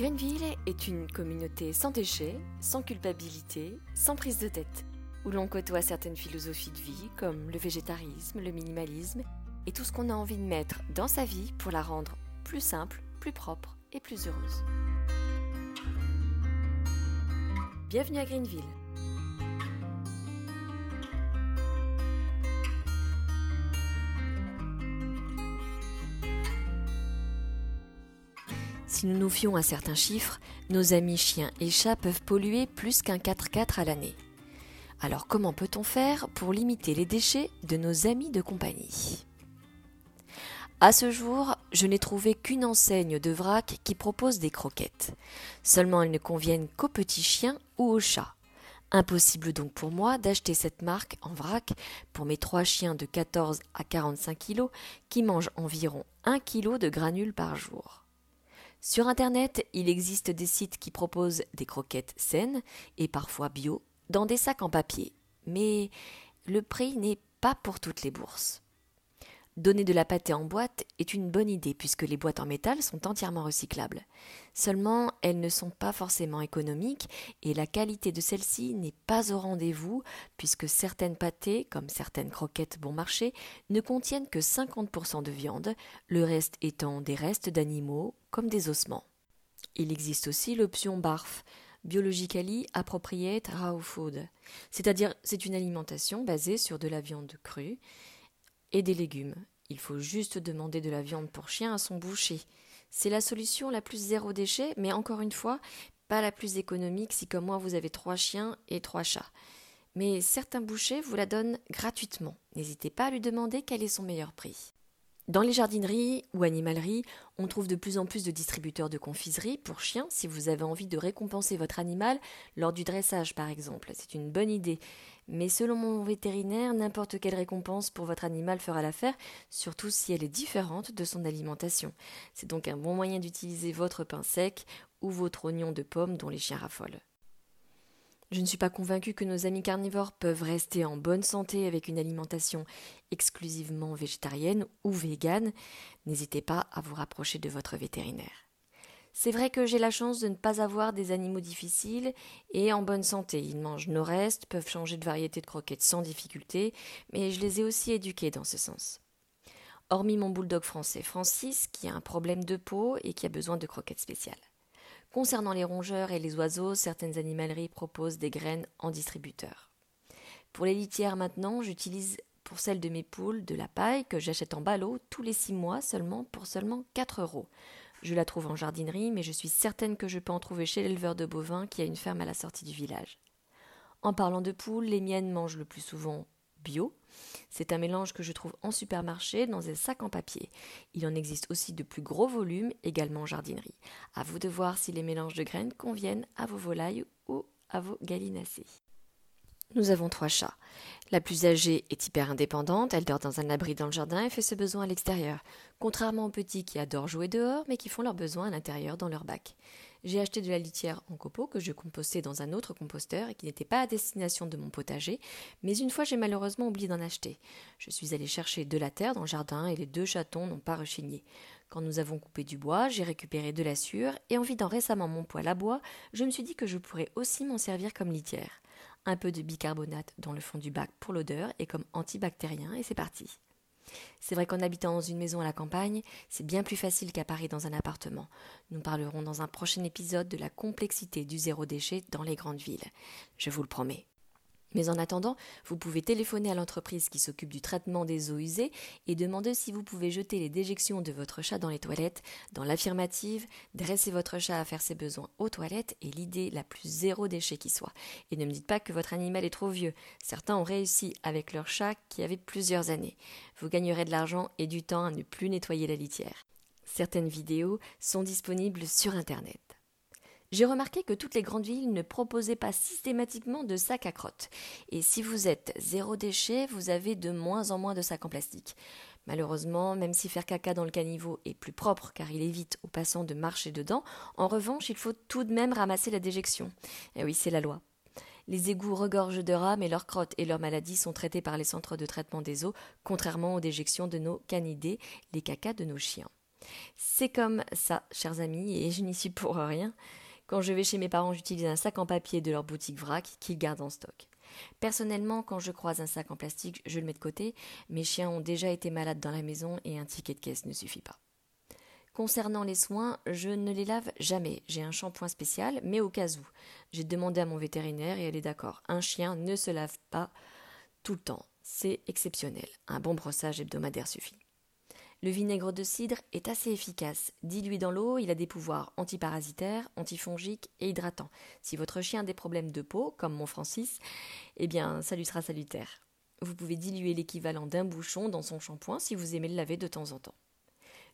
Greenville est une communauté sans déchets, sans culpabilité, sans prise de tête, où l'on côtoie certaines philosophies de vie comme le végétarisme, le minimalisme et tout ce qu'on a envie de mettre dans sa vie pour la rendre plus simple, plus propre et plus heureuse. Bienvenue à Greenville. Si nous nous fions à certains chiffres, nos amis chiens et chats peuvent polluer plus qu'un 4x4 à l'année. Alors comment peut-on faire pour limiter les déchets de nos amis de compagnie? À ce jour, je n'ai trouvé qu'une enseigne de vrac qui propose des croquettes. Seulement elles ne conviennent qu'aux petits chiens ou aux chats. Impossible donc pour moi d'acheter cette marque en vrac pour mes trois chiens de 14 à 45 kg qui mangent environ 1 kg de granules par jour. Sur Internet, il existe des sites qui proposent des croquettes saines et parfois bio dans des sacs en papier, mais le prix n'est pas pour toutes les bourses. Donner de la pâtée en boîte est une bonne idée puisque les boîtes en métal sont entièrement recyclables. Seulement, elles ne sont pas forcément économiques et la qualité de celles-ci n'est pas au rendez-vous puisque certaines pâtées, comme certaines croquettes bon marché, ne contiennent que 50% de viande, le reste étant des restes d'animaux comme des ossements. Il existe aussi l'option BARF, Biologically Appropriate Raw Food, c'est-à-dire c'est une alimentation basée sur de la viande crue et des légumes. Il faut juste demander de la viande pour chien à son boucher. C'est la solution la plus zéro déchet, mais encore une fois, pas la plus économique si comme moi vous avez trois chiens et trois chats. Mais certains bouchers vous la donnent gratuitement. N'hésitez pas à lui demander quel est son meilleur prix. Dans les jardineries ou animaleries, on trouve de plus en plus de distributeurs de confiserie pour chiens si vous avez envie de récompenser votre animal lors du dressage par exemple. C'est une bonne idée. Mais selon mon vétérinaire, n'importe quelle récompense pour votre animal fera l'affaire, surtout si elle est différente de son alimentation. C'est donc un bon moyen d'utiliser votre pain sec ou votre oignon de pomme dont les chiens raffolent. Je ne suis pas convaincue que nos amis carnivores peuvent rester en bonne santé avec une alimentation exclusivement végétarienne ou végane. N'hésitez pas à vous rapprocher de votre vétérinaire. C'est vrai que j'ai la chance de ne pas avoir des animaux difficiles et en bonne santé. Ils mangent nos restes, peuvent changer de variété de croquettes sans difficulté, mais je les ai aussi éduqués dans ce sens. Hormis mon bulldog français Francis, qui a un problème de peau et qui a besoin de croquettes spéciales. Concernant les rongeurs et les oiseaux, certaines animaleries proposent des graines en distributeur. Pour les litières maintenant, j'utilise pour celles de mes poules de la paille que j'achète en ballot tous les six mois seulement pour seulement 4 euros. Je la trouve en jardinerie, mais je suis certaine que je peux en trouver chez l'éleveur de bovins qui a une ferme à la sortie du village. En parlant de poules, les miennes mangent le plus souvent bio. C'est un mélange que je trouve en supermarché dans un sac en papier. Il en existe aussi de plus gros volumes, également en jardinerie. À vous de voir si les mélanges de graines conviennent à vos volailles ou à vos gallinacées. Nous avons trois chats. La plus âgée est hyper indépendante, elle dort dans un abri dans le jardin et fait ses besoins à l'extérieur, contrairement aux petits qui adorent jouer dehors mais qui font leurs besoins à l'intérieur dans leur bac. J'ai acheté de la litière en copeaux que je compostais dans un autre composteur et qui n'était pas à destination de mon potager, mais une fois j'ai malheureusement oublié d'en acheter. Je suis allée chercher de la terre dans le jardin et les deux chatons n'ont pas rechigné. Quand nous avons coupé du bois, j'ai récupéré de la sûre et en vidant récemment mon poêle à bois, je me suis dit que je pourrais aussi m'en servir comme litière. Un peu de bicarbonate dans le fond du bac pour l'odeur et comme antibactérien et c'est parti. C'est vrai qu'en habitant dans une maison à la campagne, c'est bien plus facile qu'à Paris dans un appartement. Nous parlerons dans un prochain épisode de la complexité du zéro déchet dans les grandes villes. Je vous le promets. Mais en attendant, vous pouvez téléphoner à l'entreprise qui s'occupe du traitement des eaux usées et demander si vous pouvez jeter les déjections de votre chat dans les toilettes. Dans l'affirmative, dressez votre chat à faire ses besoins aux toilettes et l'idée la plus zéro déchet qui soit. Et ne me dites pas que votre animal est trop vieux. Certains ont réussi avec leur chat qui avait plusieurs années. Vous gagnerez de l'argent et du temps à ne plus nettoyer la litière. Certaines vidéos sont disponibles sur Internet. J'ai remarqué que toutes les grandes villes ne proposaient pas systématiquement de sacs à crottes. Et si vous êtes zéro déchet, vous avez de moins en moins de sacs en plastique. Malheureusement, même si faire caca dans le caniveau est plus propre car il évite aux passants de marcher dedans, en revanche, il faut tout de même ramasser la déjection. Eh oui, c'est la loi. Les égouts regorgent de rats, mais leurs crottes et leurs maladies sont traitées par les centres de traitement des eaux, contrairement aux déjections de nos canidés, les cacas de nos chiens. C'est comme ça, chers amis, et je n'y suis pour rien. Quand je vais chez mes parents, j'utilise un sac en papier de leur boutique vrac qu'ils gardent en stock. Personnellement, quand je croise un sac en plastique, je le mets de côté. Mes chiens ont déjà été malades dans la maison et un ticket de caisse ne suffit pas. Concernant les soins, je ne les lave jamais. J'ai un shampoing spécial, mais au cas où. J'ai demandé à mon vétérinaire et elle est d'accord. Un chien ne se lave pas tout le temps. C'est exceptionnel. Un bon brossage hebdomadaire suffit. Le vinaigre de cidre est assez efficace. Dilué dans l'eau, il a des pouvoirs antiparasitaires, antifongiques et hydratants. Si votre chien a des problèmes de peau, comme mon Francis, eh bien, ça lui sera salutaire. Vous pouvez diluer l'équivalent d'un bouchon dans son shampoing si vous aimez le laver de temps en temps.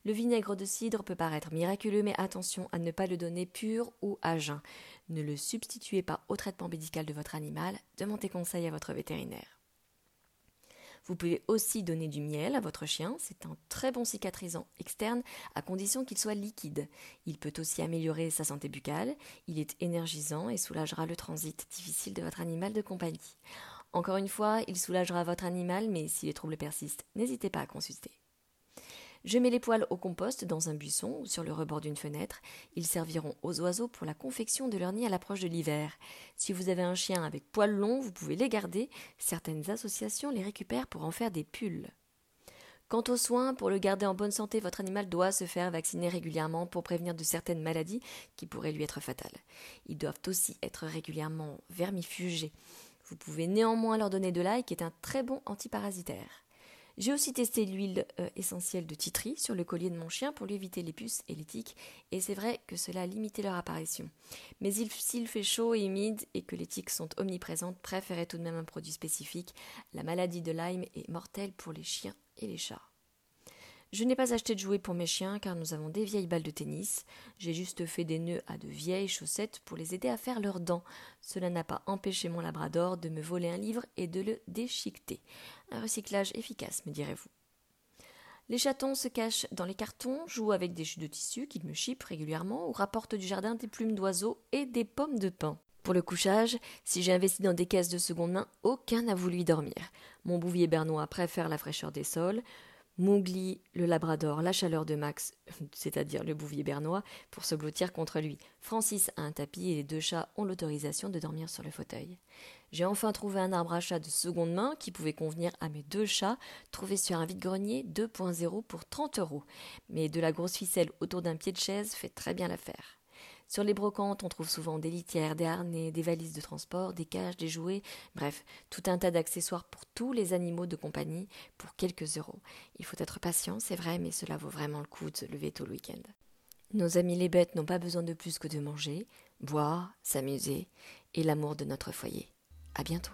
Le vinaigre de cidre peut paraître miraculeux, mais attention à ne pas le donner pur ou à jeun. Ne le substituez pas au traitement médical de votre animal. Demandez conseil à votre vétérinaire. Vous pouvez aussi donner du miel à votre chien, c'est un très bon cicatrisant externe à condition qu'il soit liquide. Il peut aussi améliorer sa santé buccale, il est énergisant et soulagera le transit difficile de votre animal de compagnie. Encore une fois, il soulagera votre animal, mais si les troubles persistent, n'hésitez pas à consulter. Je mets les poils au compost dans un buisson ou sur le rebord d'une fenêtre. Ils serviront aux oiseaux pour la confection de leur nid à l'approche de l'hiver. Si vous avez un chien avec poils longs, vous pouvez les garder. Certaines associations les récupèrent pour en faire des pulls. Quant aux soins, pour le garder en bonne santé, votre animal doit se faire vacciner régulièrement pour prévenir de certaines maladies qui pourraient lui être fatales. Ils doivent aussi être régulièrement vermifugés. Vous pouvez néanmoins leur donner de l'ail qui est un très bon antiparasitaire. J'ai aussi testé l'huile euh, essentielle de titri sur le collier de mon chien pour lui éviter les puces et les tiques, et c'est vrai que cela a limité leur apparition. Mais s'il fait chaud et humide et que les tiques sont omniprésentes, préférez tout de même un produit spécifique. La maladie de Lyme est mortelle pour les chiens et les chats. Je n'ai pas acheté de jouets pour mes chiens car nous avons des vieilles balles de tennis. J'ai juste fait des nœuds à de vieilles chaussettes pour les aider à faire leurs dents. Cela n'a pas empêché mon labrador de me voler un livre et de le déchiqueter. Un recyclage efficace, me direz-vous. Les chatons se cachent dans les cartons, jouent avec des jus de tissu qu'ils me chipent régulièrement ou rapportent du jardin des plumes d'oiseaux et des pommes de pin. Pour le couchage, si j'ai investi dans des caisses de seconde main, aucun n'a voulu dormir. Mon bouvier bernois préfère la fraîcheur des sols. Mowgli, le labrador, la chaleur de Max, c'est-à-dire le bouvier bernois, pour se blottir contre lui. Francis a un tapis et les deux chats ont l'autorisation de dormir sur le fauteuil. J'ai enfin trouvé un arbre à chat de seconde main qui pouvait convenir à mes deux chats, trouvé sur un vide-grenier 2.0 pour 30 euros. Mais de la grosse ficelle autour d'un pied de chaise fait très bien l'affaire. Sur les brocantes, on trouve souvent des litières, des harnais, des valises de transport, des cages, des jouets, bref, tout un tas d'accessoires pour tous les animaux de compagnie pour quelques euros. Il faut être patient, c'est vrai, mais cela vaut vraiment le coup de se lever tout le week-end. Nos amis les bêtes n'ont pas besoin de plus que de manger, boire, s'amuser et l'amour de notre foyer. À bientôt.